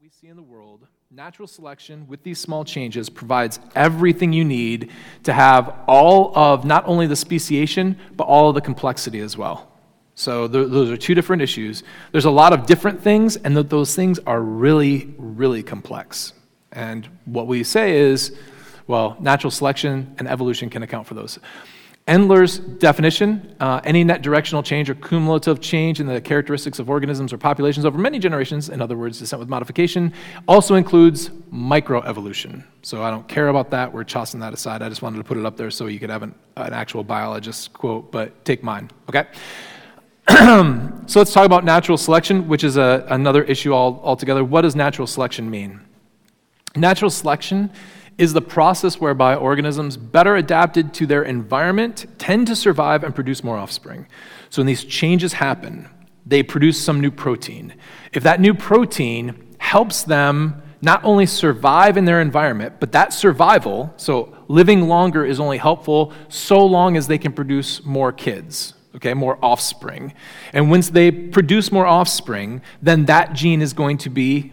we see in the world, natural selection with these small changes provides everything you need to have all of not only the speciation, but all of the complexity as well. So th- those are two different issues. There's a lot of different things, and th- those things are really, really complex. And what we say is, well, natural selection and evolution can account for those. Endler's definition uh, any net directional change or cumulative change in the characteristics of organisms or populations over many generations, in other words, descent with modification, also includes microevolution. So I don't care about that. We're tossing that aside. I just wanted to put it up there so you could have an, an actual biologist quote, but take mine, okay? so let's talk about natural selection, which is a, another issue all, altogether. What does natural selection mean? Natural selection is the process whereby organisms better adapted to their environment tend to survive and produce more offspring. So when these changes happen, they produce some new protein. If that new protein helps them not only survive in their environment, but that survival, so living longer is only helpful so long as they can produce more kids, okay, more offspring. And once they produce more offspring, then that gene is going to be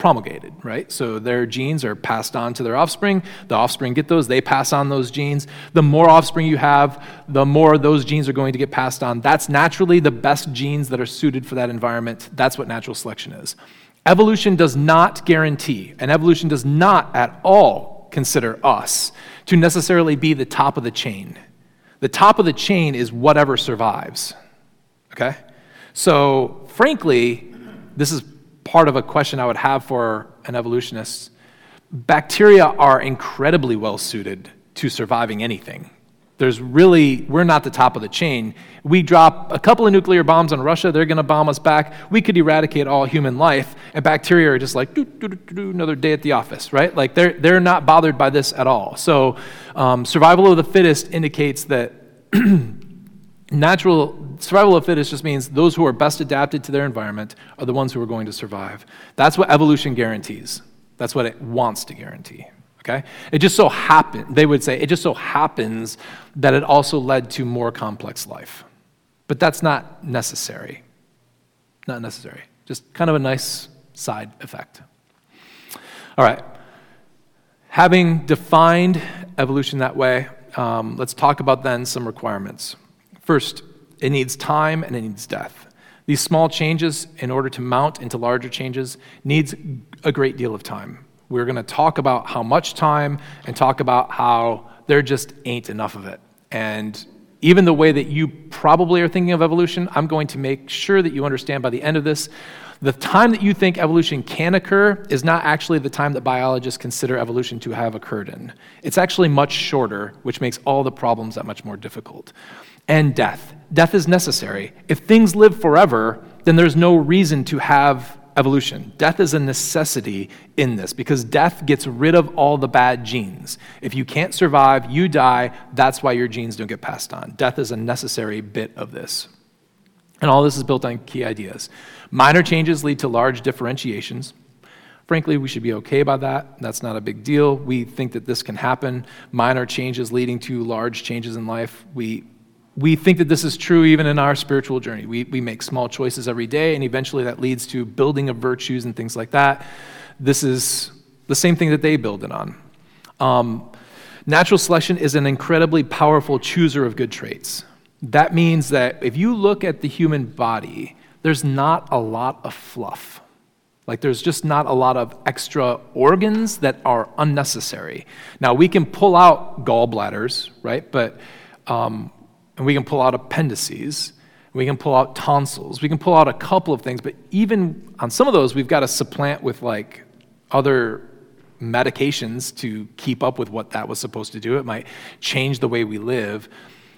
promulgated, right? So their genes are passed on to their offspring. The offspring get those, they pass on those genes. The more offspring you have, the more those genes are going to get passed on. That's naturally the best genes that are suited for that environment. That's what natural selection is. Evolution does not guarantee, and evolution does not at all consider us to necessarily be the top of the chain. The top of the chain is whatever survives. Okay? So, frankly, this is part of a question I would have for an evolutionist. Bacteria are incredibly well suited to surviving anything. There's really, we're not the top of the chain. We drop a couple of nuclear bombs on Russia, they're going to bomb us back. We could eradicate all human life, and bacteria are just like, doo, doo, doo, another day at the office, right? Like they're, they're not bothered by this at all. So, um, survival of the fittest indicates that natural survival of fittest just means those who are best adapted to their environment are the ones who are going to survive. That's what evolution guarantees. That's what it wants to guarantee. Okay? It just so happened, they would say, it just so happens that it also led to more complex life. But that's not necessary. Not necessary. Just kind of a nice side effect. All right. Having defined evolution that way, um, let's talk about then some requirements. First, it needs time and it needs death. These small changes, in order to mount into larger changes, needs a great deal of time. We're going to talk about how much time and talk about how there just ain't enough of it. And even the way that you probably are thinking of evolution, I'm going to make sure that you understand by the end of this the time that you think evolution can occur is not actually the time that biologists consider evolution to have occurred in. It's actually much shorter, which makes all the problems that much more difficult and death. Death is necessary. If things live forever, then there's no reason to have evolution. Death is a necessity in this because death gets rid of all the bad genes. If you can't survive, you die. That's why your genes don't get passed on. Death is a necessary bit of this. And all this is built on key ideas. Minor changes lead to large differentiations. Frankly, we should be okay by that. That's not a big deal. We think that this can happen. Minor changes leading to large changes in life. We we think that this is true even in our spiritual journey. We, we make small choices every day, and eventually that leads to building of virtues and things like that. This is the same thing that they build it on. Um, natural selection is an incredibly powerful chooser of good traits. That means that if you look at the human body, there's not a lot of fluff. Like, there's just not a lot of extra organs that are unnecessary. Now, we can pull out gallbladders, right? But um, and we can pull out appendices, we can pull out tonsils, we can pull out a couple of things, but even on some of those, we've got to supplant with like other medications to keep up with what that was supposed to do. It might change the way we live.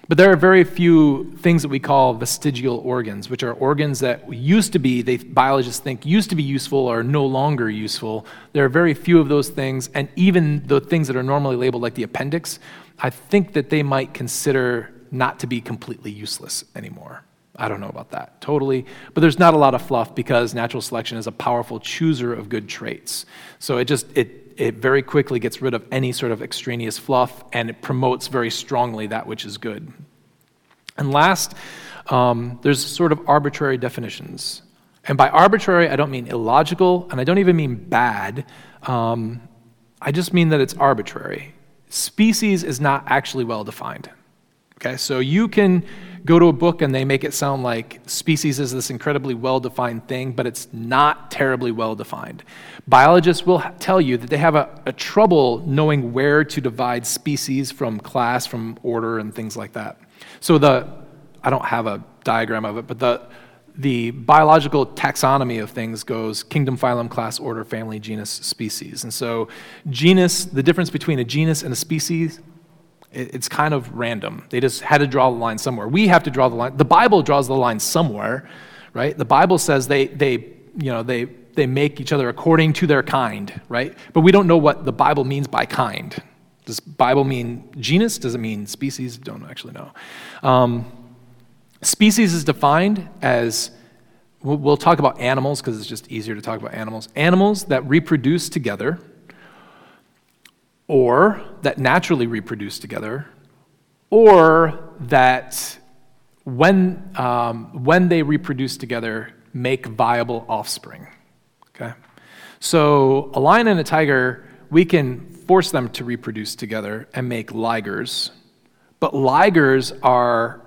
But there are very few things that we call vestigial organs, which are organs that used to be, they, biologists think, used to be useful are no longer useful. There are very few of those things, and even the things that are normally labeled like the appendix, I think that they might consider not to be completely useless anymore. I don't know about that totally, but there's not a lot of fluff because natural selection is a powerful chooser of good traits. So it just it it very quickly gets rid of any sort of extraneous fluff and it promotes very strongly that which is good. And last, um, there's sort of arbitrary definitions. And by arbitrary, I don't mean illogical, and I don't even mean bad. Um, I just mean that it's arbitrary. Species is not actually well defined. Okay, so you can go to a book and they make it sound like species is this incredibly well defined thing, but it's not terribly well defined. Biologists will tell you that they have a, a, trouble knowing where to divide species from class, from order, and things like that. So the, I don't have a diagram of it, but the, the biological taxonomy of things goes kingdom, phylum, class, order, family, genus, species. And so, genus, the difference between a genus and a species it's kind of random. They just had to draw the line somewhere. We have to draw the line. The Bible draws the line somewhere, right? The Bible says they, they, you know, they, they make each other according to their kind, right? But we don't know what the Bible means by kind. Does Bible mean genus? Does it mean species? Don't actually know. Um, species is defined as we'll, we'll talk about animals because it's just easier to talk about animals. Animals that reproduce together or that naturally reproduce together, or that when, um, when they reproduce together, make viable offspring. Okay? So, a lion and a tiger, we can force them to reproduce together and make ligers, but ligers are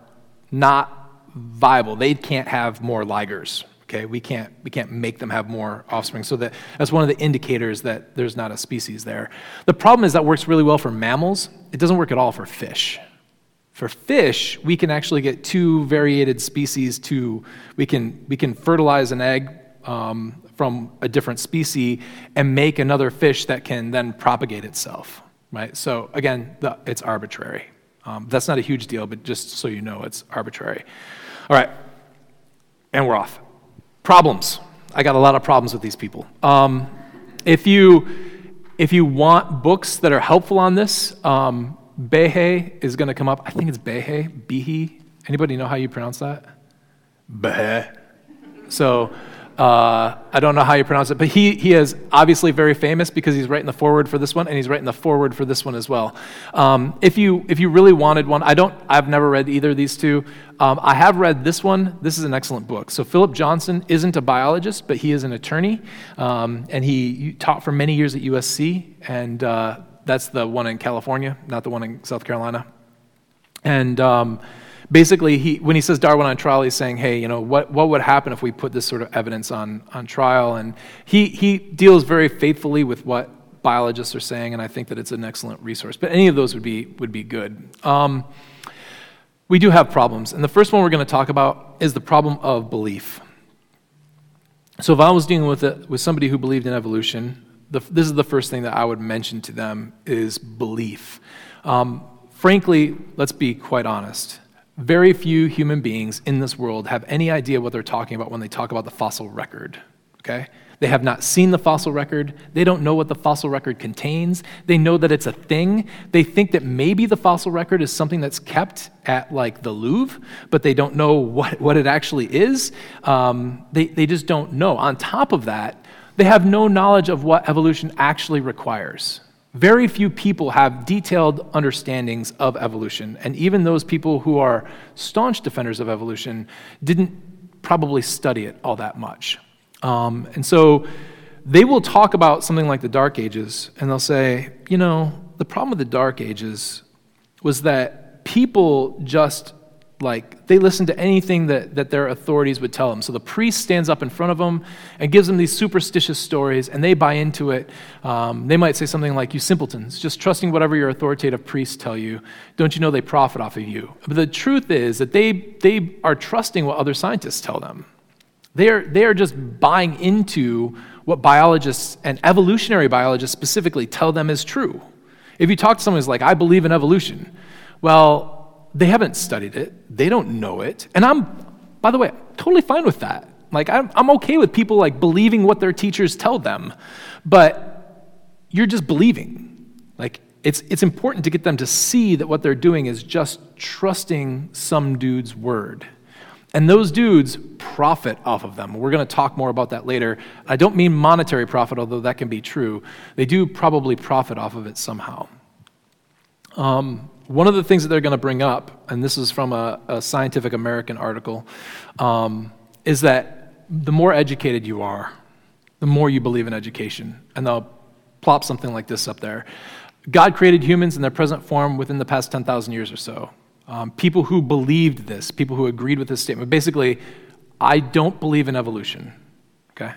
not viable. They can't have more ligers. Okay, we can't we can't make them have more offspring. So that that's one of the indicators that there's not a species there. The problem is that works really well for mammals. It doesn't work at all for fish. For fish, we can actually get two variated species to we can we can fertilize an egg um, from a different species and make another fish that can then propagate itself. Right. So again, the, it's arbitrary. Um, that's not a huge deal, but just so you know, it's arbitrary. All right, and we're off. Problems. I got a lot of problems with these people. Um, if you if you want books that are helpful on this, um, Behe is going to come up. I think it's Behe, Behe. Anybody know how you pronounce that? Behe. So uh, I don't know how you pronounce it, but he, he is obviously very famous because he's writing the foreword for this one, and he's writing the foreword for this one as well. Um, if you if you really wanted one, I don't. I've never read either of these two. Um, I have read this one. This is an excellent book. So Philip Johnson isn't a biologist, but he is an attorney, um, and he taught for many years at USC, and uh, that's the one in California, not the one in South Carolina, and um, basically, he, when he says Darwin on trial, he's saying, hey, you know, what, what would happen if we put this sort of evidence on, on trial? And he, he deals very faithfully with what biologists are saying, and I think that it's an excellent resource. But any of those would be, would be good. Um, we do have problems. And the first one we're going to talk about is the problem of belief. So if I was dealing with, it, with somebody who believed in evolution, the, this is the first thing that I would mention to them is belief. Um, frankly, let's be quite honest. Very few human beings in this world have any idea what they're talking about when they talk about the fossil record. Okay? They have not seen the fossil record. They don't know what the fossil record contains. They know that it's a thing. They think that maybe the fossil record is something that's kept at like the Louvre, but they don't know what, what it actually is. Um, they, they just don't know. On top of that, they have no knowledge of what evolution actually requires. Very few people have detailed understandings of evolution, and even those people who are staunch defenders of evolution didn't probably study it all that much. Um, and so they will talk about something like the Dark Ages, and they'll say, you know, the problem with the Dark Ages was that people just like they listen to anything that, that their authorities would tell them. So the priest stands up in front of them and gives them these superstitious stories and they buy into it. Um, they might say something like you simpletons just trusting whatever your authoritative priests tell you don't you know they profit off of you? But the truth is that they, they are trusting what other scientists tell them. They are, they are just buying into what biologists and evolutionary biologists specifically tell them is true. If you talk to someone who's like i believe in evolution well they haven't studied it, they don't know it. And I'm, by the way, totally fine with that. Like, I'm, I'm okay with people like believing what their teachers tell them, but you're just believing. Like, it's, it's important to get them to see that what they're doing is just trusting some dude's word. And those dudes profit off of them. We're going to talk more about that later. I don't mean monetary profit, although that can be true. They do probably profit off of it somehow. Um, one of the things that they're going to bring up, and this is from a, a Scientific American article, um, is that the more educated you are, the more you believe in education. And they'll plop something like this up there. God created humans in their present form within the past 10,000 years or so. Um, people who believed this, people who agreed with this statement, basically, I don't believe in evolution. Okay?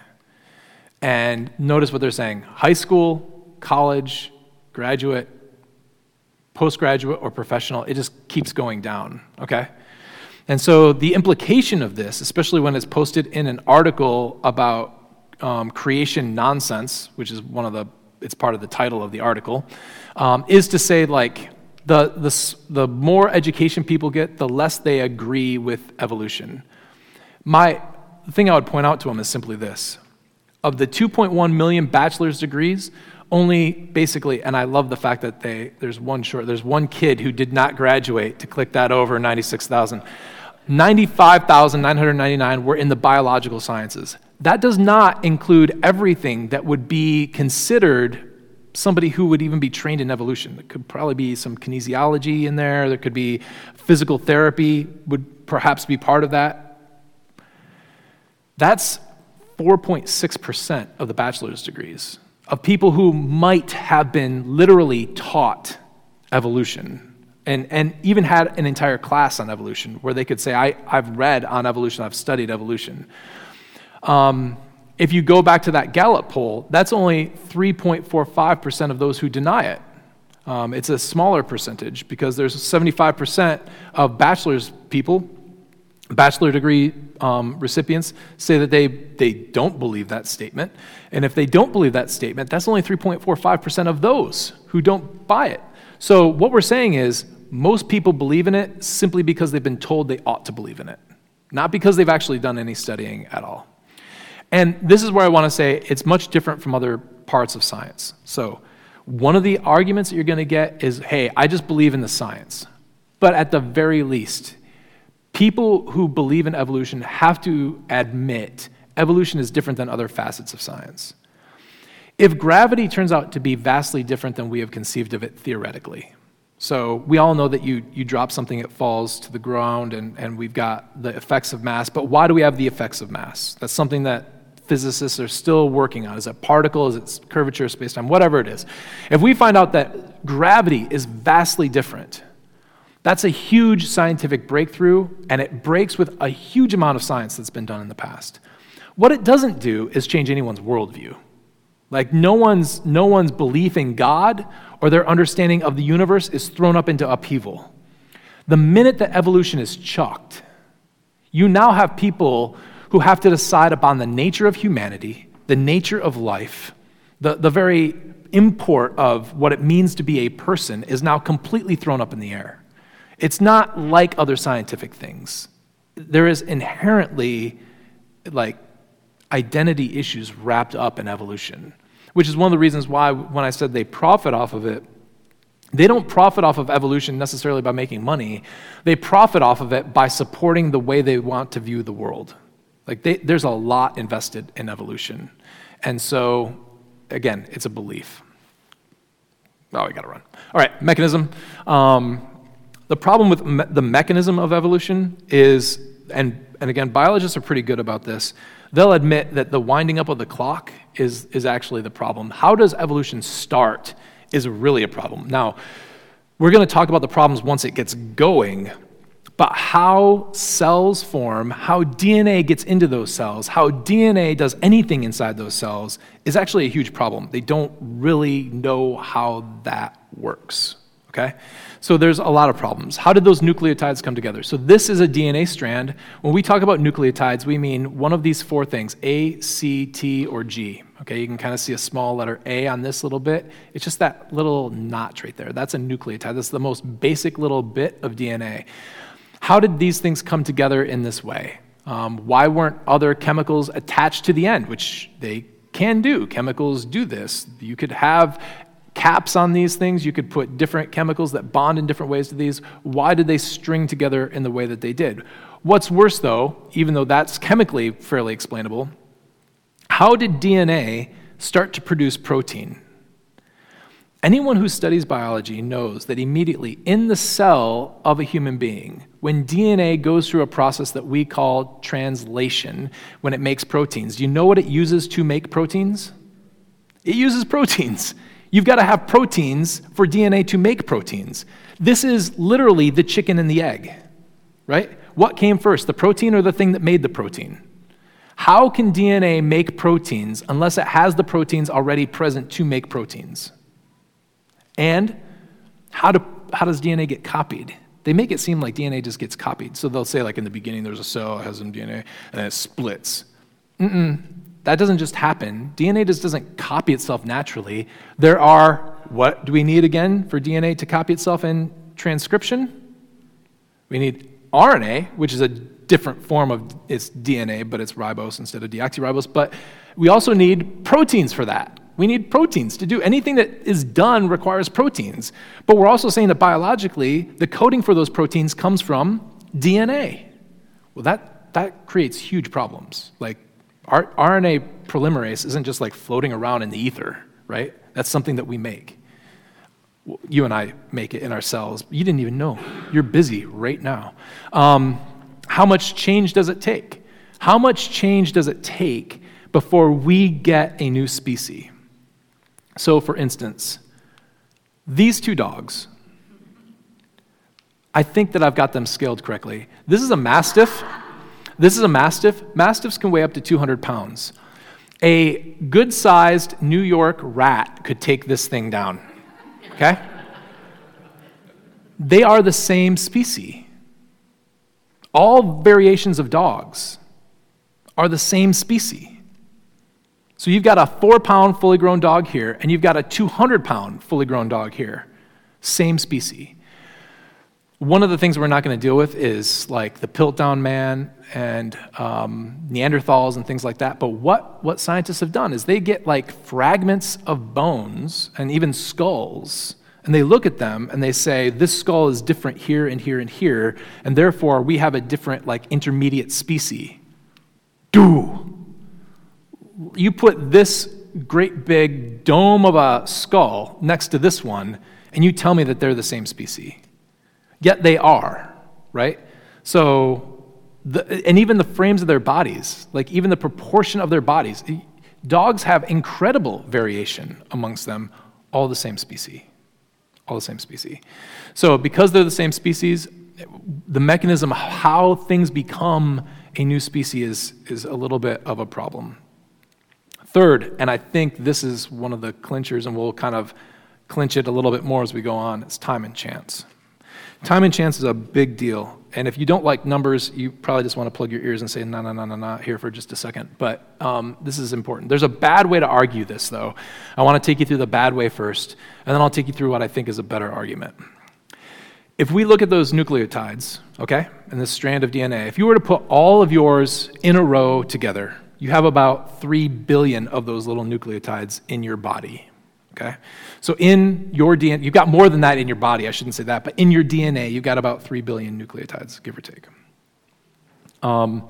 And notice what they're saying high school, college, graduate, postgraduate, or professional, it just keeps going down. Okay? And so the implication of this, especially when it's posted in an article about um, creation nonsense, which is one of the, it's part of the title of the article, um, is to say like the, the, the more education people get, the less they agree with evolution. My the thing I would point out to them is simply this. Of the 2.1 million bachelor's degrees, only basically, and I love the fact that they, there's one short, there's one kid who did not graduate to click that over 96,000. 95,999 were in the biological sciences. That does not include everything that would be considered somebody who would even be trained in evolution. There could probably be some kinesiology in there, there could be physical therapy, would perhaps be part of that. That's 4.6% of the bachelor's degrees of people who might have been literally taught evolution and, and even had an entire class on evolution where they could say, I, I've read on evolution, I've studied evolution. Um, if you go back to that Gallup poll, that's only 3.45% of those who deny it. Um, it's a smaller percentage because there's 75% of bachelor's people, bachelor degree um, recipients, say that they, they don't believe that statement. And if they don't believe that statement, that's only 3.45% of those who don't buy it. So what we're saying is most people believe in it simply because they've been told they ought to believe in it, not because they've actually done any studying at all. And this is where I want to say it's much different from other parts of science. So, one of the arguments that you're going to get is hey, I just believe in the science. But at the very least, people who believe in evolution have to admit evolution is different than other facets of science. If gravity turns out to be vastly different than we have conceived of it theoretically, so we all know that you, you drop something, it falls to the ground, and, and we've got the effects of mass. But why do we have the effects of mass? That's something that physicists are still working on. Is it particle? Is it curvature, space time? Whatever it is. If we find out that gravity is vastly different, that's a huge scientific breakthrough, and it breaks with a huge amount of science that's been done in the past. What it doesn't do is change anyone's worldview. Like, no one's, no one's belief in God or their understanding of the universe is thrown up into upheaval. The minute that evolution is chucked, you now have people who have to decide upon the nature of humanity, the nature of life, the, the very import of what it means to be a person is now completely thrown up in the air. It's not like other scientific things. There is inherently like identity issues wrapped up in evolution, which is one of the reasons why when I said they profit off of it, they don't profit off of evolution necessarily by making money. They profit off of it by supporting the way they want to view the world. Like they, there's a lot invested in evolution. And so, again, it's a belief. Oh, I got to run. All right, mechanism. Um, the problem with me- the mechanism of evolution is, and, and again, biologists are pretty good about this. They'll admit that the winding up of the clock is, is actually the problem. How does evolution start is really a problem. Now, we're going to talk about the problems once it gets going, but how cells form, how DNA gets into those cells, how DNA does anything inside those cells is actually a huge problem. They don't really know how that works. Okay? So there's a lot of problems. How did those nucleotides come together? So this is a DNA strand. When we talk about nucleotides, we mean one of these four things A, C, T, or G. Okay, you can kind of see a small letter A on this little bit. It's just that little notch right there. That's a nucleotide. That's the most basic little bit of DNA. How did these things come together in this way? Um, why weren't other chemicals attached to the end, which they can do? Chemicals do this. You could have caps on these things, you could put different chemicals that bond in different ways to these. Why did they string together in the way that they did? What's worse, though, even though that's chemically fairly explainable, how did DNA start to produce protein? Anyone who studies biology knows that immediately in the cell of a human being, when DNA goes through a process that we call translation, when it makes proteins, do you know what it uses to make proteins? It uses proteins. You've got to have proteins for DNA to make proteins. This is literally the chicken and the egg, right? What came first, the protein or the thing that made the protein? How can DNA make proteins unless it has the proteins already present to make proteins? And how, do, how does DNA get copied? They make it seem like DNA just gets copied. So they'll say, like, in the beginning, there's a cell, it has some DNA, and then it splits. Mm-mm. That doesn't just happen. DNA just doesn't copy itself naturally. There are, what do we need again for DNA to copy itself in transcription? We need RNA, which is a different form of its DNA, but it's ribose instead of deoxyribose. But we also need proteins for that. We need proteins to do anything that is done requires proteins. But we're also saying that biologically, the coding for those proteins comes from DNA. Well, that, that creates huge problems. Like RNA polymerase isn't just like floating around in the ether, right? That's something that we make. You and I make it in our cells. You didn't even know. You're busy right now. Um, how much change does it take? How much change does it take before we get a new species? So, for instance, these two dogs, I think that I've got them scaled correctly. This is a Mastiff. This is a Mastiff. Mastiffs can weigh up to 200 pounds. A good sized New York rat could take this thing down. Okay? They are the same species. All variations of dogs are the same species. So you've got a four pound fully grown dog here, and you've got a 200 pound fully grown dog here. Same species. One of the things we're not going to deal with is like the Piltdown man and um, Neanderthals and things like that. But what, what scientists have done is they get like fragments of bones and even skulls, and they look at them and they say, this skull is different here and here and here, and therefore we have a different like intermediate species. Do. You put this great big dome of a skull next to this one, and you tell me that they're the same species. Yet they are, right? So, the, and even the frames of their bodies, like even the proportion of their bodies, dogs have incredible variation amongst them, all the same species. All the same species. So, because they're the same species, the mechanism how things become a new species is, is a little bit of a problem. Third, and I think this is one of the clinchers, and we'll kind of clinch it a little bit more as we go on, it's time and chance. Time and chance is a big deal. And if you don't like numbers, you probably just want to plug your ears and say, no, no, no, no, no, here for just a second. But um, this is important. There's a bad way to argue this, though. I want to take you through the bad way first, and then I'll take you through what I think is a better argument. If we look at those nucleotides, okay, and this strand of DNA, if you were to put all of yours in a row together, you have about 3 billion of those little nucleotides in your body, okay? So in your DNA, you've got more than that in your body, I shouldn't say that, but in your DNA, you've got about 3 billion nucleotides, give or take. Um,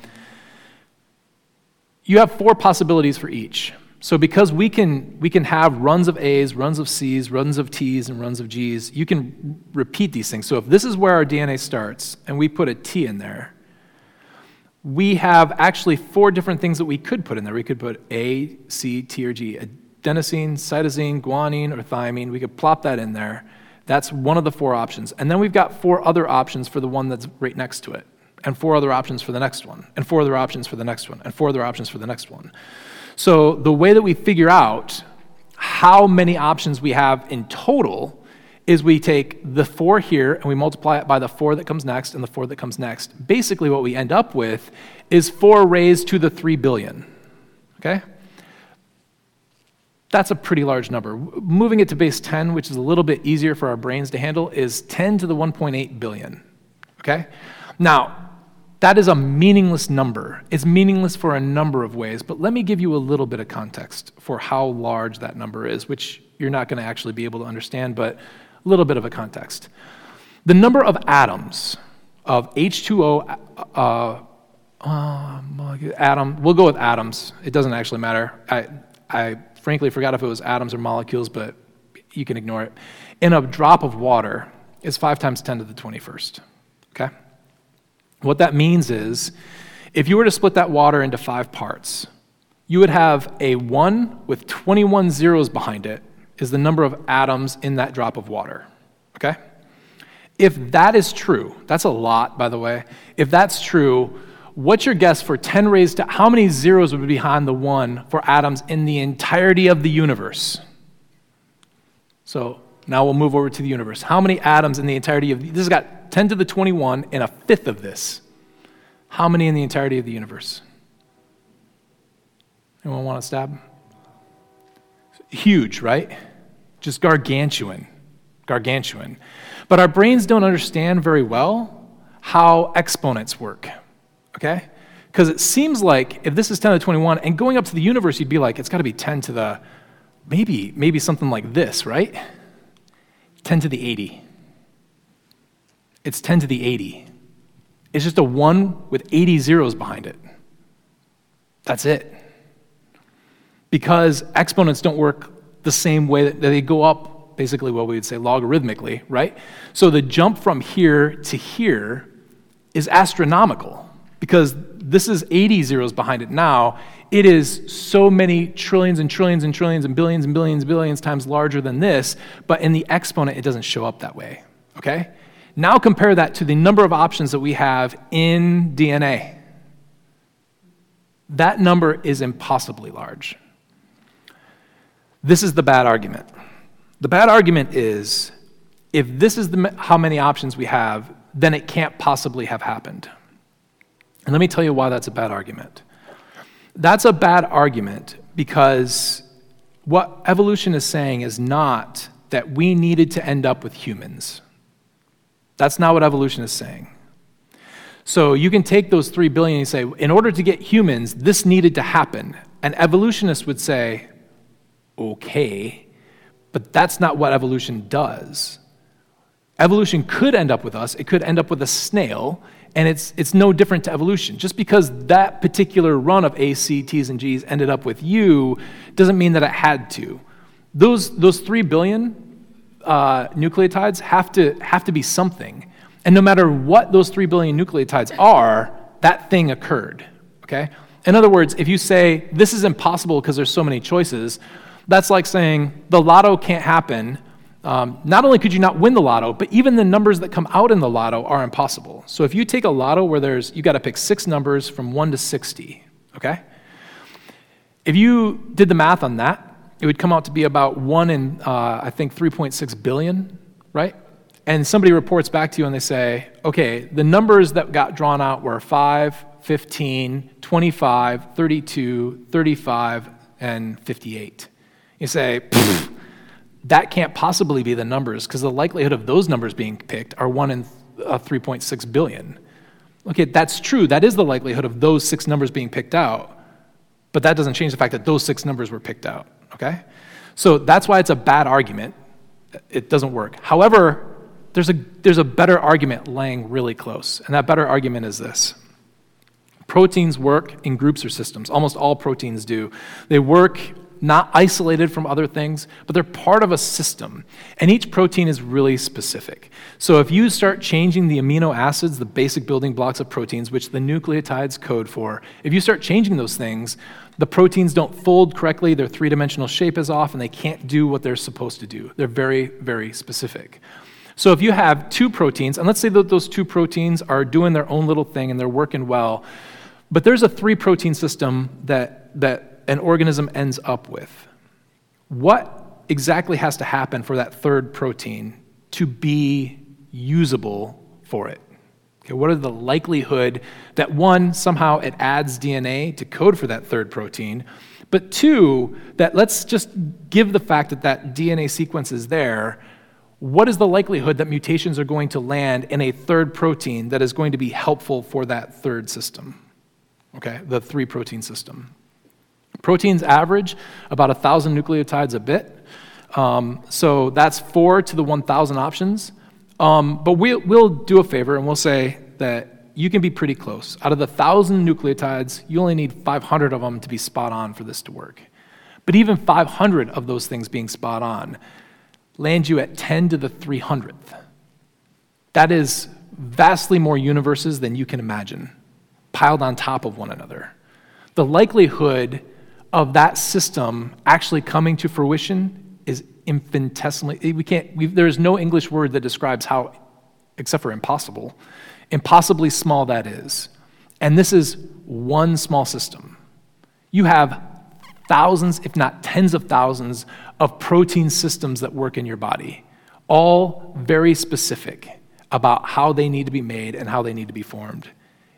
you have four possibilities for each. So because we can, we can have runs of A's, runs of C's, runs of T's, and runs of G's, you can repeat these things. So if this is where our DNA starts, and we put a T in there, we have actually four different things that we could put in there. We could put A, C, T, or G adenosine, cytosine, guanine, or thymine. We could plop that in there. That's one of the four options. And then we've got four other options for the one that's right next to it, and four other options for the next one, and four other options for the next one, and four other options for the next one. So the way that we figure out how many options we have in total is we take the four here and we multiply it by the four that comes next and the four that comes next. Basically, what we end up with is four raised to the three billion. Okay? That's a pretty large number. Moving it to base 10, which is a little bit easier for our brains to handle, is 10 to the 1.8 billion. Okay? Now, that is a meaningless number. It's meaningless for a number of ways, but let me give you a little bit of context for how large that number is, which you're not going to actually be able to understand, but a little bit of a context. The number of atoms of H2O, uh, uh, atom, we'll go with atoms. It doesn't actually matter. I, I frankly forgot if it was atoms or molecules, but you can ignore it, in a drop of water is 5 times 10 to the 21st. Okay? What that means is if you were to split that water into five parts, you would have a 1 with 21 zeros behind it, is the number of atoms in that drop of water. Okay? If that is true, that's a lot, by the way. If that's true, what's your guess for 10 raised to how many zeros would be behind the 1 for atoms in the entirety of the universe? So now we'll move over to the universe. How many atoms in the entirety of this has got 10 to the 21 and a fifth of this? How many in the entirety of the universe? Anyone want to stab? Huge, right? Just gargantuan. Gargantuan. But our brains don't understand very well how exponents work, okay? Because it seems like if this is 10 to the 21, and going up to the universe, you'd be like, it's got to be 10 to the, maybe, maybe something like this, right? 10 to the 80. It's 10 to the 80. It's just a 1 with 80 zeros behind it. That's it. Because exponents don't work the same way that they go up basically what we would say logarithmically, right? So the jump from here to here is astronomical because this is 80 zeros behind it now. It is so many trillions and trillions and trillions and billions and billions and billions times larger than this, but in the exponent, it doesn't show up that way, okay? Now compare that to the number of options that we have in DNA. That number is impossibly large. This is the bad argument. The bad argument is if this is the, how many options we have, then it can't possibly have happened. And let me tell you why that's a bad argument. That's a bad argument because what evolution is saying is not that we needed to end up with humans. That's not what evolution is saying. So you can take those three billion and say, in order to get humans, this needed to happen. And evolutionists would say, okay, but that's not what evolution does. Evolution could end up with us, it could end up with a snail, and it's, it's no different to evolution. Just because that particular run of A, C, T's, and G's ended up with you doesn't mean that it had to. Those, those three billion uh, nucleotides have to, have to be something. And no matter what those three billion nucleotides are, that thing occurred. Okay? In other words, if you say, this is impossible because there's so many choices, that's like saying the lotto can't happen. Um, not only could you not win the lotto, but even the numbers that come out in the lotto are impossible. So if you take a lotto where there's, you got to pick six numbers from 1 to 60, okay? If you did the math on that, it would come out to be about 1 in, uh, I think, 3.6 billion, right? And somebody reports back to you and they say, okay, the numbers that got drawn out were 5, 15, 25, 32, 35, and 58. You say, that can't possibly be the numbers because the likelihood of those numbers being picked are 1 in uh, 3.6 billion. Okay, that's true. That is the likelihood of those six numbers being picked out. But that doesn't change the fact that those six numbers were picked out. Okay? So that's why it's a bad argument. It doesn't work. However, there's a, there's a better argument laying really close. And that better argument is this proteins work in groups or systems. Almost all proteins do. They work not isolated from other things, but they're part of a system. And each protein is really specific. So if you start changing the amino acids, the basic building blocks of proteins, which the nucleotides code for, if you start changing those things, the proteins don't fold correctly, their three dimensional shape is off, and they can't do what they're supposed to do. They're very, very specific. So if you have two proteins, and let's say that those two proteins are doing their own little thing and they're working well, but there's a three protein system that, that an organism ends up with. What exactly has to happen for that third protein to be usable for it? Okay, what are the likelihood that one, somehow it adds DNA to code for that third protein, but two, that let's just give the fact that that DNA sequence is there, what is the likelihood that mutations are going to land in a third protein that is going to be helpful for that third system? Okay, the three protein system. Proteins average about 1,000 nucleotides a bit. Um, so that's four to the 1,000 options. Um, but we, we'll do a favor and we'll say that you can be pretty close. Out of the 1,000 nucleotides, you only need 500 of them to be spot on for this to work. But even 500 of those things being spot on, land you at 10 to the 300th. That is vastly more universes than you can imagine, piled on top of one another. The likelihood of that system actually coming to fruition is infinitesimally, we can't, there is no English word that describes how, except for impossible, impossibly small that is. And this is one small system. You have thousands, if not tens of thousands, of protein systems that work in your body, all very specific about how they need to be made and how they need to be formed.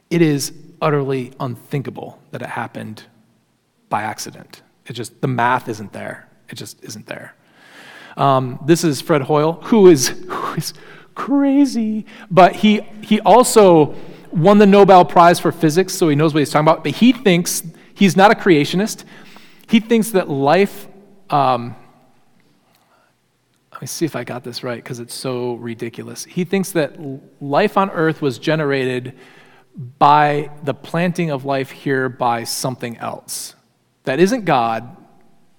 It is utterly unthinkable that it happened by accident. It just, the math isn't there. It just isn't there. Um, this is Fred Hoyle, who is, who is crazy, but he, he also won the Nobel Prize for Physics, so he knows what he's talking about. But he thinks, he's not a creationist, he thinks that life, um, let me see if I got this right because it's so ridiculous. He thinks that life on earth was generated by the planting of life here by something else. That isn't God,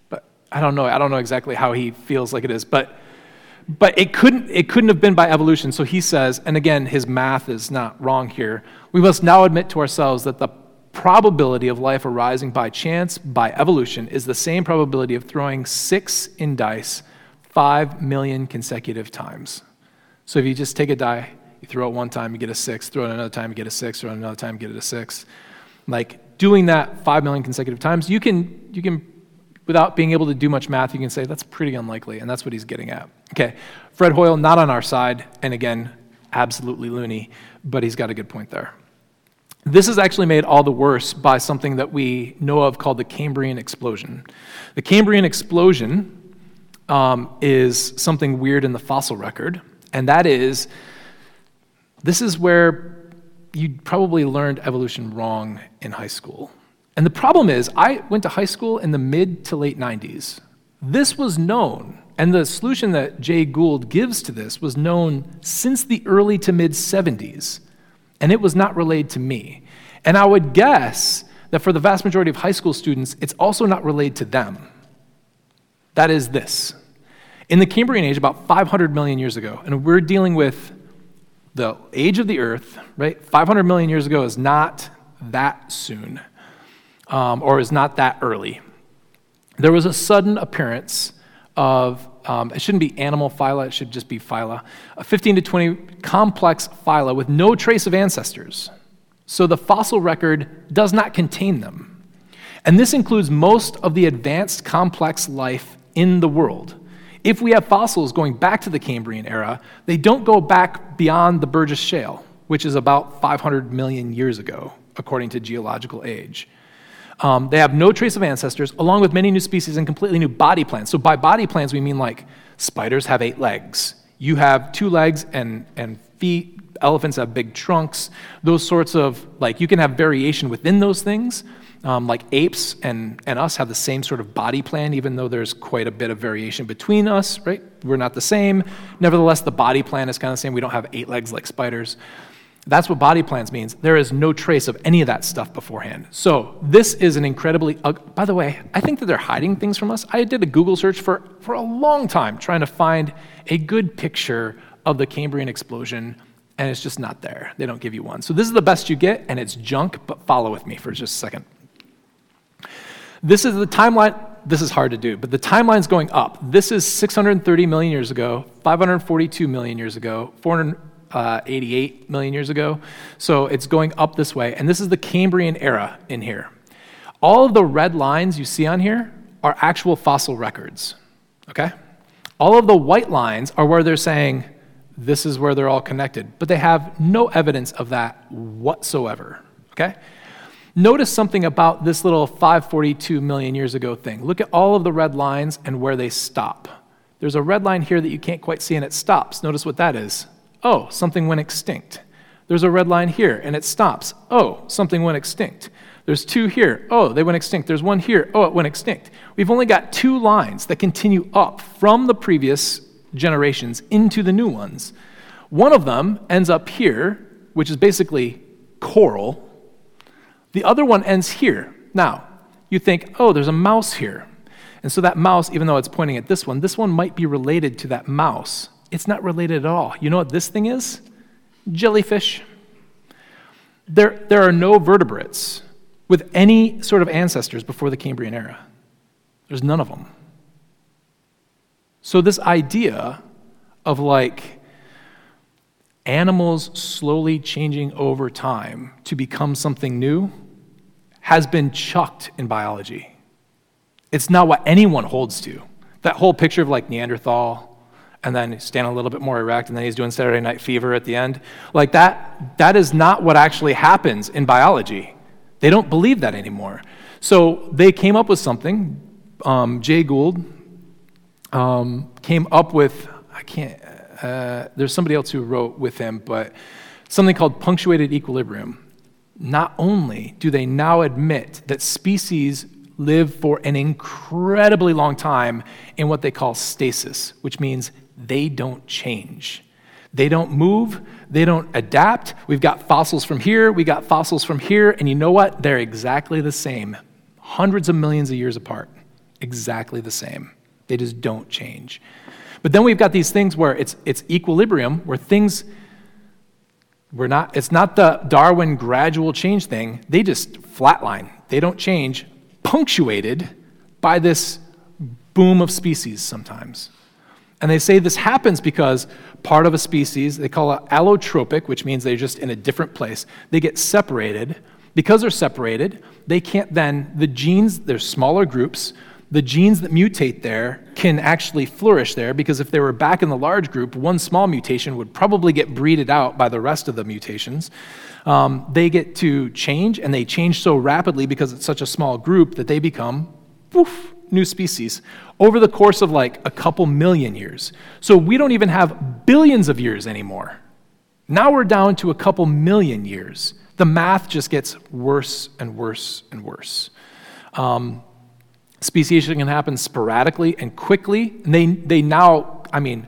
but I don't know. I don't know exactly how he feels like it is, but but it couldn't it couldn't have been by evolution. So he says, and again, his math is not wrong here. We must now admit to ourselves that the probability of life arising by chance by evolution is the same probability of throwing six in dice 5 million consecutive times. So if you just take a die, you throw it one time, you get a six, throw it another time, you get a six, throw it another time, you get it a six. Like doing that 5 million consecutive times, you can, you can, without being able to do much math, you can say that's pretty unlikely, and that's what he's getting at. Okay, Fred Hoyle, not on our side, and again, absolutely loony, but he's got a good point there. This is actually made all the worse by something that we know of called the Cambrian explosion. The Cambrian explosion um, is something weird in the fossil record, and that is this is where you probably learned evolution wrong in high school. And the problem is, I went to high school in the mid to late 90s. This was known, and the solution that Jay Gould gives to this was known since the early to mid 70s, and it was not relayed to me. And I would guess that for the vast majority of high school students, it's also not relayed to them. That is this. In the Cambrian age, about 500 million years ago, and we're dealing with the age of the earth, right? 500 million years ago is not that soon, um, or is not that early. There was a sudden appearance of, um, it shouldn't be animal phyla, it should just be phyla, a 15 to 20 complex phyla with no trace of ancestors. So the fossil record does not contain them. And this includes most of the advanced complex life in the world. If we have fossils going back to the Cambrian era, they don't go back beyond the Burgess Shale, which is about 500 million years ago, according to geological age. Um, they have no trace of ancestors, along with many new species and completely new body plans. So, by body plans, we mean like spiders have eight legs. You have two legs and, and feet. Elephants have big trunks. Those sorts of, like, you can have variation within those things, um, like apes and, and us have the same sort of body plan, even though there's quite a bit of variation between us, right? We're not the same. Nevertheless, the body plan is kind of the same. We don't have eight legs like spiders. That's what body plans means. There is no trace of any of that stuff beforehand. So this is an incredibly. By the way, I think that they're hiding things from us. I did a Google search for for a long time trying to find a good picture of the Cambrian explosion, and it's just not there. They don't give you one. So this is the best you get, and it's junk. But follow with me for just a second. This is the timeline. This is hard to do, but the timeline's going up. This is 630 million years ago, 542 million years ago, 488 uh, million years ago. So it's going up this way. And this is the Cambrian era in here. All of the red lines you see on here are actual fossil records. Okay? All of the white lines are where they're saying this is where they're all connected, but they have no evidence of that whatsoever. Okay? Notice something about this little 542 million years ago thing. Look at all of the red lines and where they stop. There's a red line here that you can't quite see and it stops. Notice what that is. Oh, something went extinct. There's a red line here and it stops. Oh, something went extinct. There's two here. Oh, they went extinct. There's one here. Oh, it went extinct. We've only got two lines that continue up from the previous generations into the new ones. One of them ends up here, which is basically coral, the other one ends here. Now, you think, oh, there's a mouse here. And so that mouse, even though it's pointing at this one, this one might be related to that mouse. It's not related at all. You know what this thing is? Jellyfish. There, there are no vertebrates with any sort of ancestors before the Cambrian era. There's none of them. So, this idea of like animals slowly changing over time to become something new has been chucked in biology. It's not what anyone holds to. That whole picture of like Neanderthal and then stand a little bit more erect and then he's doing Saturday Night Fever at the end, like that, that is not what actually happens in biology. They don't believe that anymore. So they came up with something. Um, Jay Gould um, came up with, I can't, uh, there's somebody else who wrote with him, but something called punctuated equilibrium. Not only do they now admit that species live for an incredibly long time in what they call stasis, which means they don't change. They don't move, they don't adapt. We've got fossils from here, we got fossils from here, and you know what? They're exactly the same, hundreds of millions of years apart. Exactly the same. They just don't change. But then we've got these things where it's, it's equilibrium, where things, we're not, it's not the Darwin gradual change thing. They just flatline. They don't change, punctuated by this boom of species sometimes. And they say this happens because part of a species, they call it allopatric, which means they're just in a different place. They get separated. Because they're separated, they can't then, the genes, they're smaller groups, the genes that mutate there can actually flourish there because if they were back in the large group, one small mutation would probably get breeded out by the rest of the mutations. Um, they get to change, and they change so rapidly because it's such a small group that they become poof, new species over the course of like a couple million years. So we don't even have billions of years anymore. Now we're down to a couple million years. The math just gets worse and worse and worse. Um, Speciation can happen sporadically and quickly. And they, they now, I mean,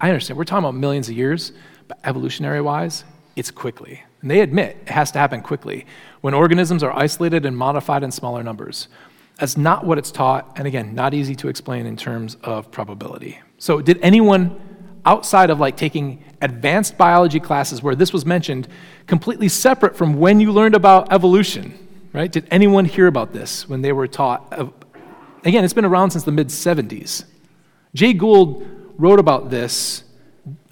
I understand, we're talking about millions of years, but evolutionary wise, it's quickly. And they admit it has to happen quickly when organisms are isolated and modified in smaller numbers. That's not what it's taught, and again, not easy to explain in terms of probability. So, did anyone outside of like taking advanced biology classes where this was mentioned, completely separate from when you learned about evolution, right? Did anyone hear about this when they were taught Again, it's been around since the mid 70s. Jay Gould wrote about this.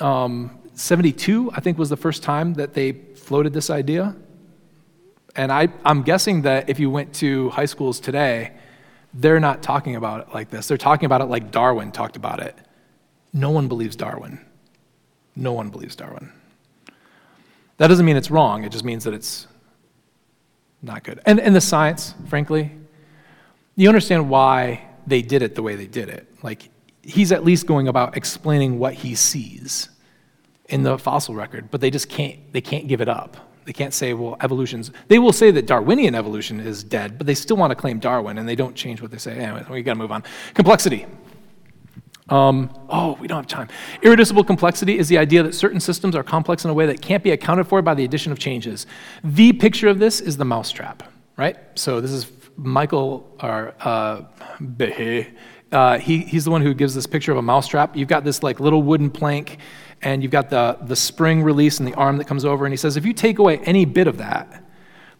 Um, 72, I think, was the first time that they floated this idea. And I, I'm guessing that if you went to high schools today, they're not talking about it like this. They're talking about it like Darwin talked about it. No one believes Darwin. No one believes Darwin. That doesn't mean it's wrong, it just means that it's not good. And, and the science, frankly, you understand why they did it the way they did it. Like, he's at least going about explaining what he sees in the fossil record, but they just can't, they can't give it up. They can't say, well, evolution's, they will say that Darwinian evolution is dead, but they still want to claim Darwin, and they don't change what they say. Anyway, we got to move on. Complexity. Um, oh, we don't have time. Irreducible complexity is the idea that certain systems are complex in a way that can't be accounted for by the addition of changes. The picture of this is the mousetrap, right? So this is Michael or uh, uh, he, he's the one who gives this picture of a mousetrap. You've got this like little wooden plank, and you've got the, the spring release and the arm that comes over. And he says, if you take away any bit of that,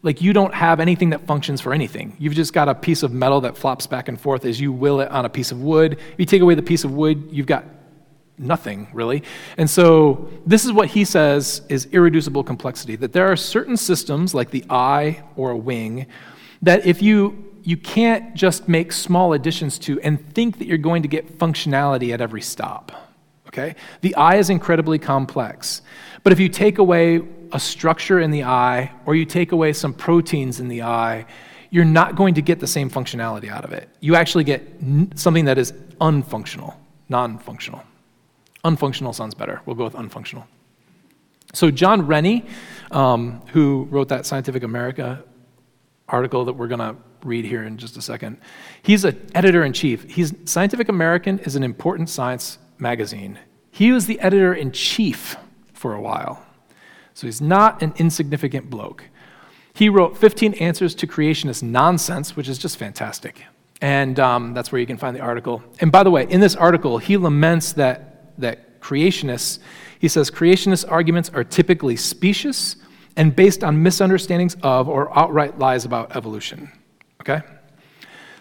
like you don't have anything that functions for anything. You've just got a piece of metal that flops back and forth as you will it on a piece of wood. If you take away the piece of wood, you've got nothing really. And so this is what he says is irreducible complexity that there are certain systems like the eye or a wing that if you you can't just make small additions to and think that you're going to get functionality at every stop. Okay? The eye is incredibly complex. But if you take away a structure in the eye or you take away some proteins in the eye, you're not going to get the same functionality out of it. You actually get something that is unfunctional, non functional. Unfunctional sounds better. We'll go with unfunctional. So, John Rennie, um, who wrote that Scientific American article that we're going to read here in just a second. He's an editor in chief. He's Scientific American is an important science magazine. He was the editor in chief for a while. So he's not an insignificant bloke. He wrote 15 Answers to Creationist Nonsense, which is just fantastic. And um, that's where you can find the article. And by the way, in this article, he laments that, that creationists, he says, creationist arguments are typically specious and based on misunderstandings of or outright lies about evolution. Okay?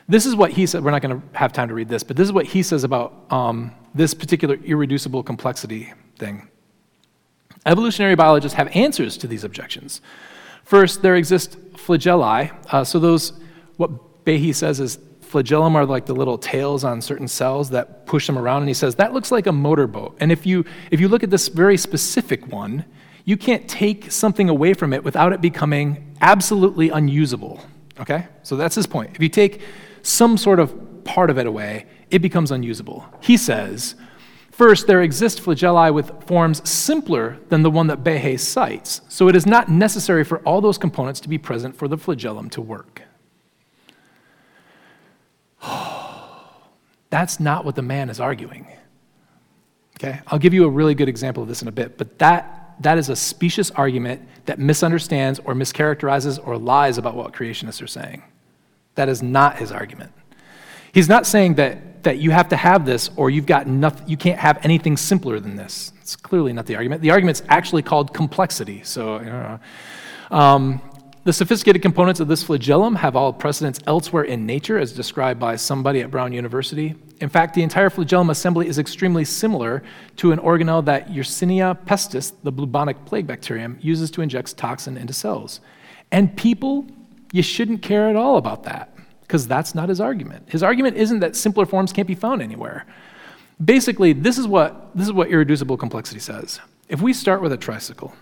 This is what he said. We're not going to have time to read this, but this is what he says about um, this particular irreducible complexity thing. Evolutionary biologists have answers to these objections. First, there exist flagelli. Uh, so, those, what Behe says is flagellum are like the little tails on certain cells that push them around. And he says that looks like a motorboat. And if you, if you look at this very specific one, you can't take something away from it without it becoming absolutely unusable. Okay? So that's his point. If you take some sort of part of it away, it becomes unusable. He says, first, there exist flagelli with forms simpler than the one that Behe cites, so it is not necessary for all those components to be present for the flagellum to work. That's not what the man is arguing. Okay? I'll give you a really good example of this in a bit, but that that is a specious argument that misunderstands or mischaracterizes or lies about what creationists are saying. That is not his argument. He's not saying that, that you have to have this or you've got nothing, you can't have anything simpler than this. It's clearly not the argument. The argument's actually called complexity. So, um, the sophisticated components of this flagellum have all precedents elsewhere in nature, as described by somebody at Brown University. In fact, the entire flagellum assembly is extremely similar to an organelle that Yersinia pestis, the bubonic plague bacterium, uses to inject toxin into cells. And people, you shouldn't care at all about that, because that's not his argument. His argument isn't that simpler forms can't be found anywhere. Basically, this is what, this is what irreducible complexity says. If we start with a tricycle,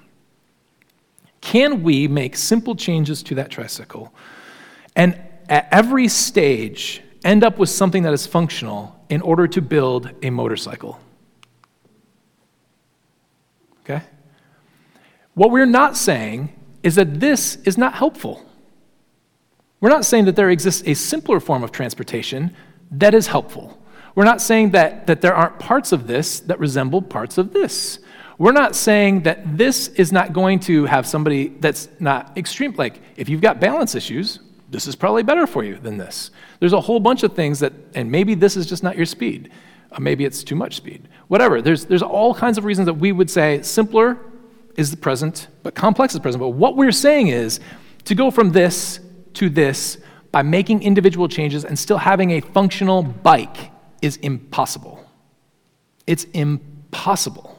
can we make simple changes to that tricycle and at every stage end up with something that is functional in order to build a motorcycle? Okay? What we're not saying is that this is not helpful. We're not saying that there exists a simpler form of transportation that is helpful. We're not saying that, that there aren't parts of this that resemble parts of this. We're not saying that this is not going to have somebody that's not extreme. Like, if you've got balance issues, this is probably better for you than this. There's a whole bunch of things that, and maybe this is just not your speed. Uh, maybe it's too much speed. Whatever. There's, there's all kinds of reasons that we would say simpler is the present, but complex is present. But what we're saying is to go from this to this by making individual changes and still having a functional bike is impossible. It's impossible.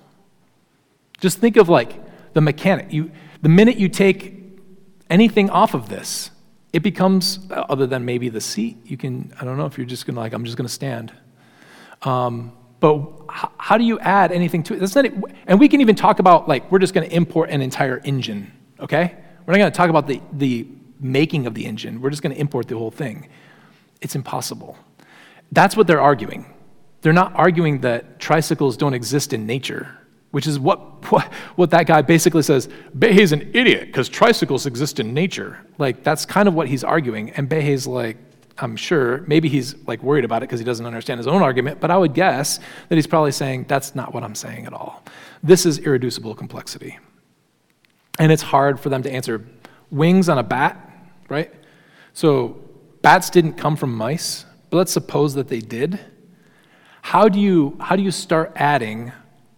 Just think of like the mechanic. You, the minute you take anything off of this, it becomes, other than maybe the seat, you can, I don't know if you're just gonna like, I'm just gonna stand. Um, but how, how, do you add anything to it? That's not it? And we can even talk about like, we're just gonna import an entire engine, okay? We're not gonna talk about the, the making of the engine, we're just gonna import the whole thing. It's impossible. That's what they're arguing. They're not arguing that tricycles don't exist in nature which is what, what, what that guy basically says. Behe's an idiot because tricycles exist in nature. Like, that's kind of what he's arguing. And Behe's like, I'm sure, maybe he's like worried about it because he doesn't understand his own argument, but I would guess that he's probably saying, that's not what I'm saying at all. This is irreducible complexity. And it's hard for them to answer. Wings on a bat, right? So, bats didn't come from mice, but let's suppose that they did. How do you, how do you start adding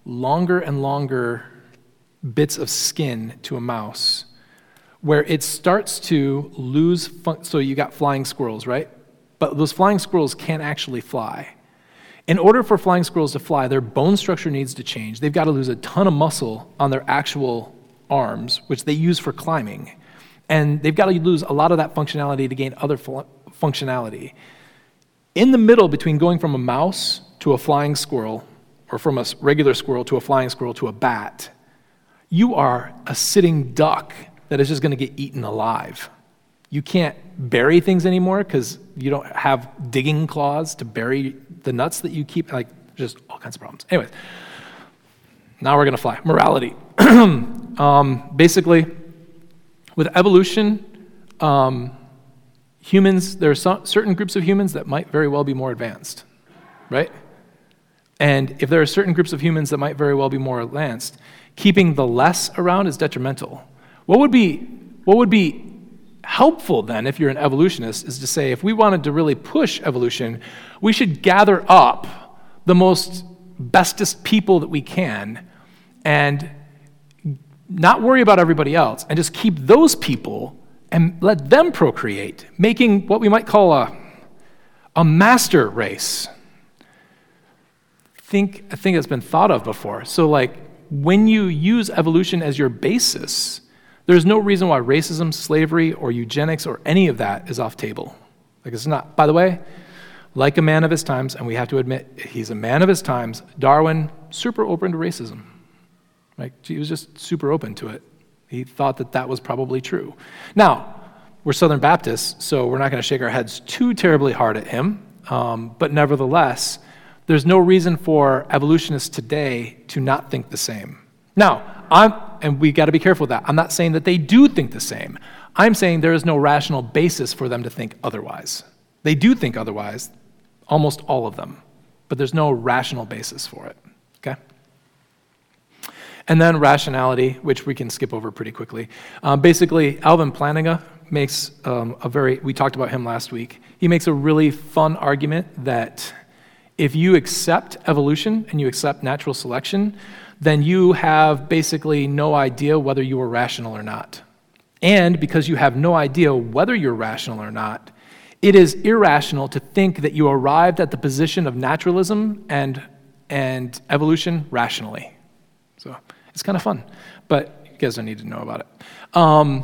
longer and longer bits of skin to a mouse where it starts to lose fun- so you got flying squirrels right? But those flying squirrels can't actually fly. In order for flying squirrels to fly their bone structure needs to change. They've got to lose a ton of muscle on their actual arms which they use for climbing. And they've got to lose a lot of that functionality to gain other fu- functionality. In the middle between going from a mouse to a flying squirrel or from a regular squirrel to a flying squirrel to a bat, you are a sitting duck that is just going to get eaten alive. You can't bury things anymore because you don't have digging claws to bury the nuts that you keep, like, just all kinds of problems. Anyways, now we're going to fly. Morality. um, basically, with evolution, um, humans, there are certain groups of humans that might very well be more advanced, right? And if there are certain groups of humans that might very well be more advanced, keeping the less around is detrimental. What would be, what would be helpful then, if you're an evolutionist, is to say if we wanted to really push evolution, we should gather up the most bestest people that we can and not worry about everybody else and just keep those people and let them procreate, making what we might call a, a master race. Think, I think it's been thought of before. So, like, when you use evolution as your basis, there's no reason why racism, slavery, or eugenics, or any of that is off table. Like, it's not. By the way, like a man of his times, and we have to admit he's a man of his times, Darwin, super open to racism. Like, he was just super open to it. He thought that that was probably true. Now, we're Southern Baptists, so we're not going to shake our heads too terribly hard at him. Um, but nevertheless, there's no reason for evolutionists today to not think the same. Now, I'm, and we got to be careful with that. I'm not saying that they do think the same. I'm saying there is no rational basis for them to think otherwise. They do think otherwise, almost all of them, but there's no rational basis for it. Okay? And then rationality, which we can skip over pretty quickly. Um, basically, Alvin Plantinga makes um, a very, we talked about him last week. He makes a really fun argument that if you accept evolution and you accept natural selection, then you have basically no idea whether you are rational or not. And because you have no idea whether you're rational or not, it is irrational to think that you arrived at the position of naturalism and, and evolution rationally. So it's kind of fun, but you guys don't need to know about it. Um,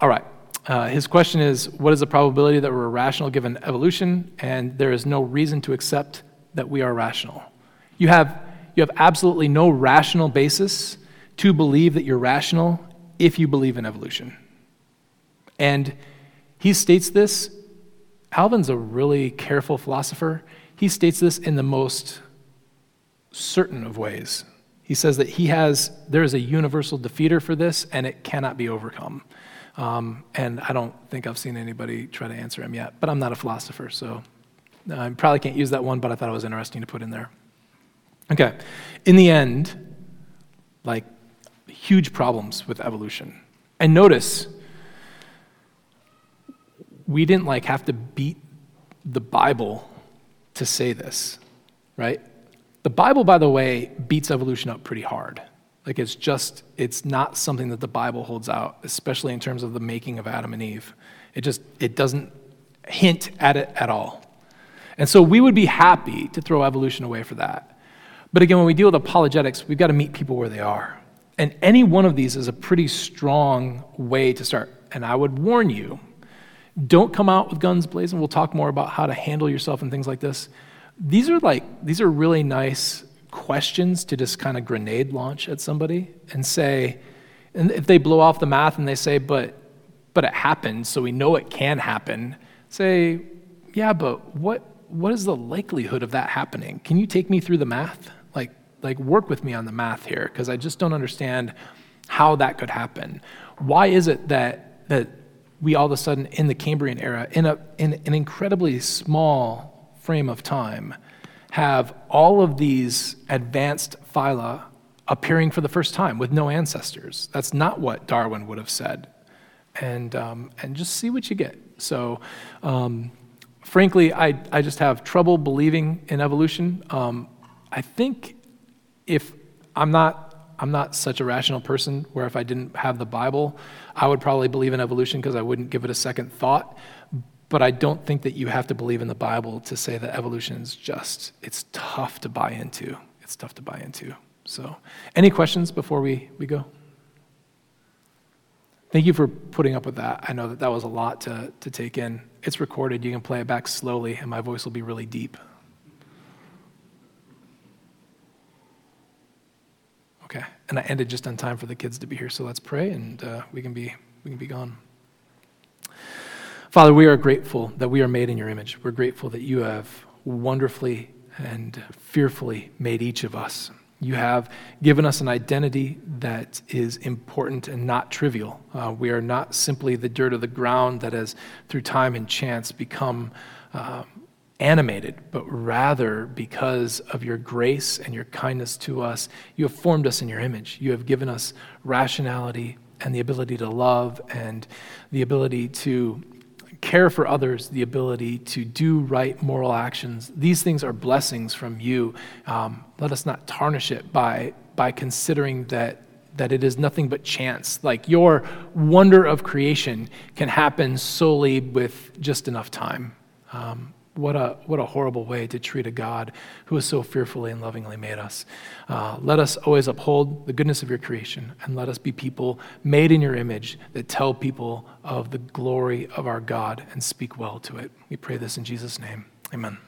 all right. Uh, his question is What is the probability that we're rational given evolution? And there is no reason to accept that we are rational. You have, you have absolutely no rational basis to believe that you're rational if you believe in evolution. And he states this. Alvin's a really careful philosopher. He states this in the most certain of ways. He says that he has, there is a universal defeater for this, and it cannot be overcome. Um, and I don't think I've seen anybody try to answer him yet, but I'm not a philosopher, so I probably can't use that one, but I thought it was interesting to put in there. Okay, in the end, like huge problems with evolution. And notice, we didn't like have to beat the Bible to say this, right? The Bible, by the way, beats evolution up pretty hard. Like it's just, it's not something that the Bible holds out, especially in terms of the making of Adam and Eve. It just, it doesn't hint at it at all. And so we would be happy to throw evolution away for that. But again, when we deal with apologetics, we've got to meet people where they are. And any one of these is a pretty strong way to start. And I would warn you don't come out with guns blazing. We'll talk more about how to handle yourself and things like this. These are like, these are really nice questions to just kind of grenade launch at somebody and say, and if they blow off the math and they say, but, but it happened, so we know it can happen, say, yeah, but what, what is the likelihood of that happening? Can you take me through the math? Like, like work with me on the math here, because I just don't understand how that could happen. Why is it that, that we all of a sudden, in the Cambrian era, in, a, in an incredibly small frame of time, have all of these advanced phyla appearing for the first time with no ancestors? That's not what Darwin would have said. And, um, and just see what you get. So, um, frankly, I, I just have trouble believing in evolution. Um, I think if I'm not, I'm not such a rational person where if I didn't have the Bible, I would probably believe in evolution because I wouldn't give it a second thought. But I don't think that you have to believe in the Bible to say that evolution is just, it's tough to buy into. It's tough to buy into. So, any questions before we, we go? Thank you for putting up with that. I know that that was a lot to, to take in. It's recorded. You can play it back slowly, and my voice will be really deep. Okay, and I ended just on time for the kids to be here, so let's pray, and uh, we can be we can be gone. Father, we are grateful that we are made in your image. We're grateful that you have wonderfully and fearfully made each of us. You have given us an identity that is important and not trivial. Uh, we are not simply the dirt of the ground that has, through time and chance, become uh, animated, but rather because of your grace and your kindness to us, you have formed us in your image. You have given us rationality and the ability to love and the ability to care for others, the ability to do right moral actions. These things are blessings from you. Um, let us not tarnish it by, by considering that, that it is nothing but chance. Like your wonder of creation can happen solely with just enough time. Um, what a, what a horrible way to treat a God who has so fearfully and lovingly made us. Uh, let us always uphold the goodness of your creation, and let us be people made in your image that tell people of the glory of our God and speak well to it. We pray this in Jesus' name. Amen.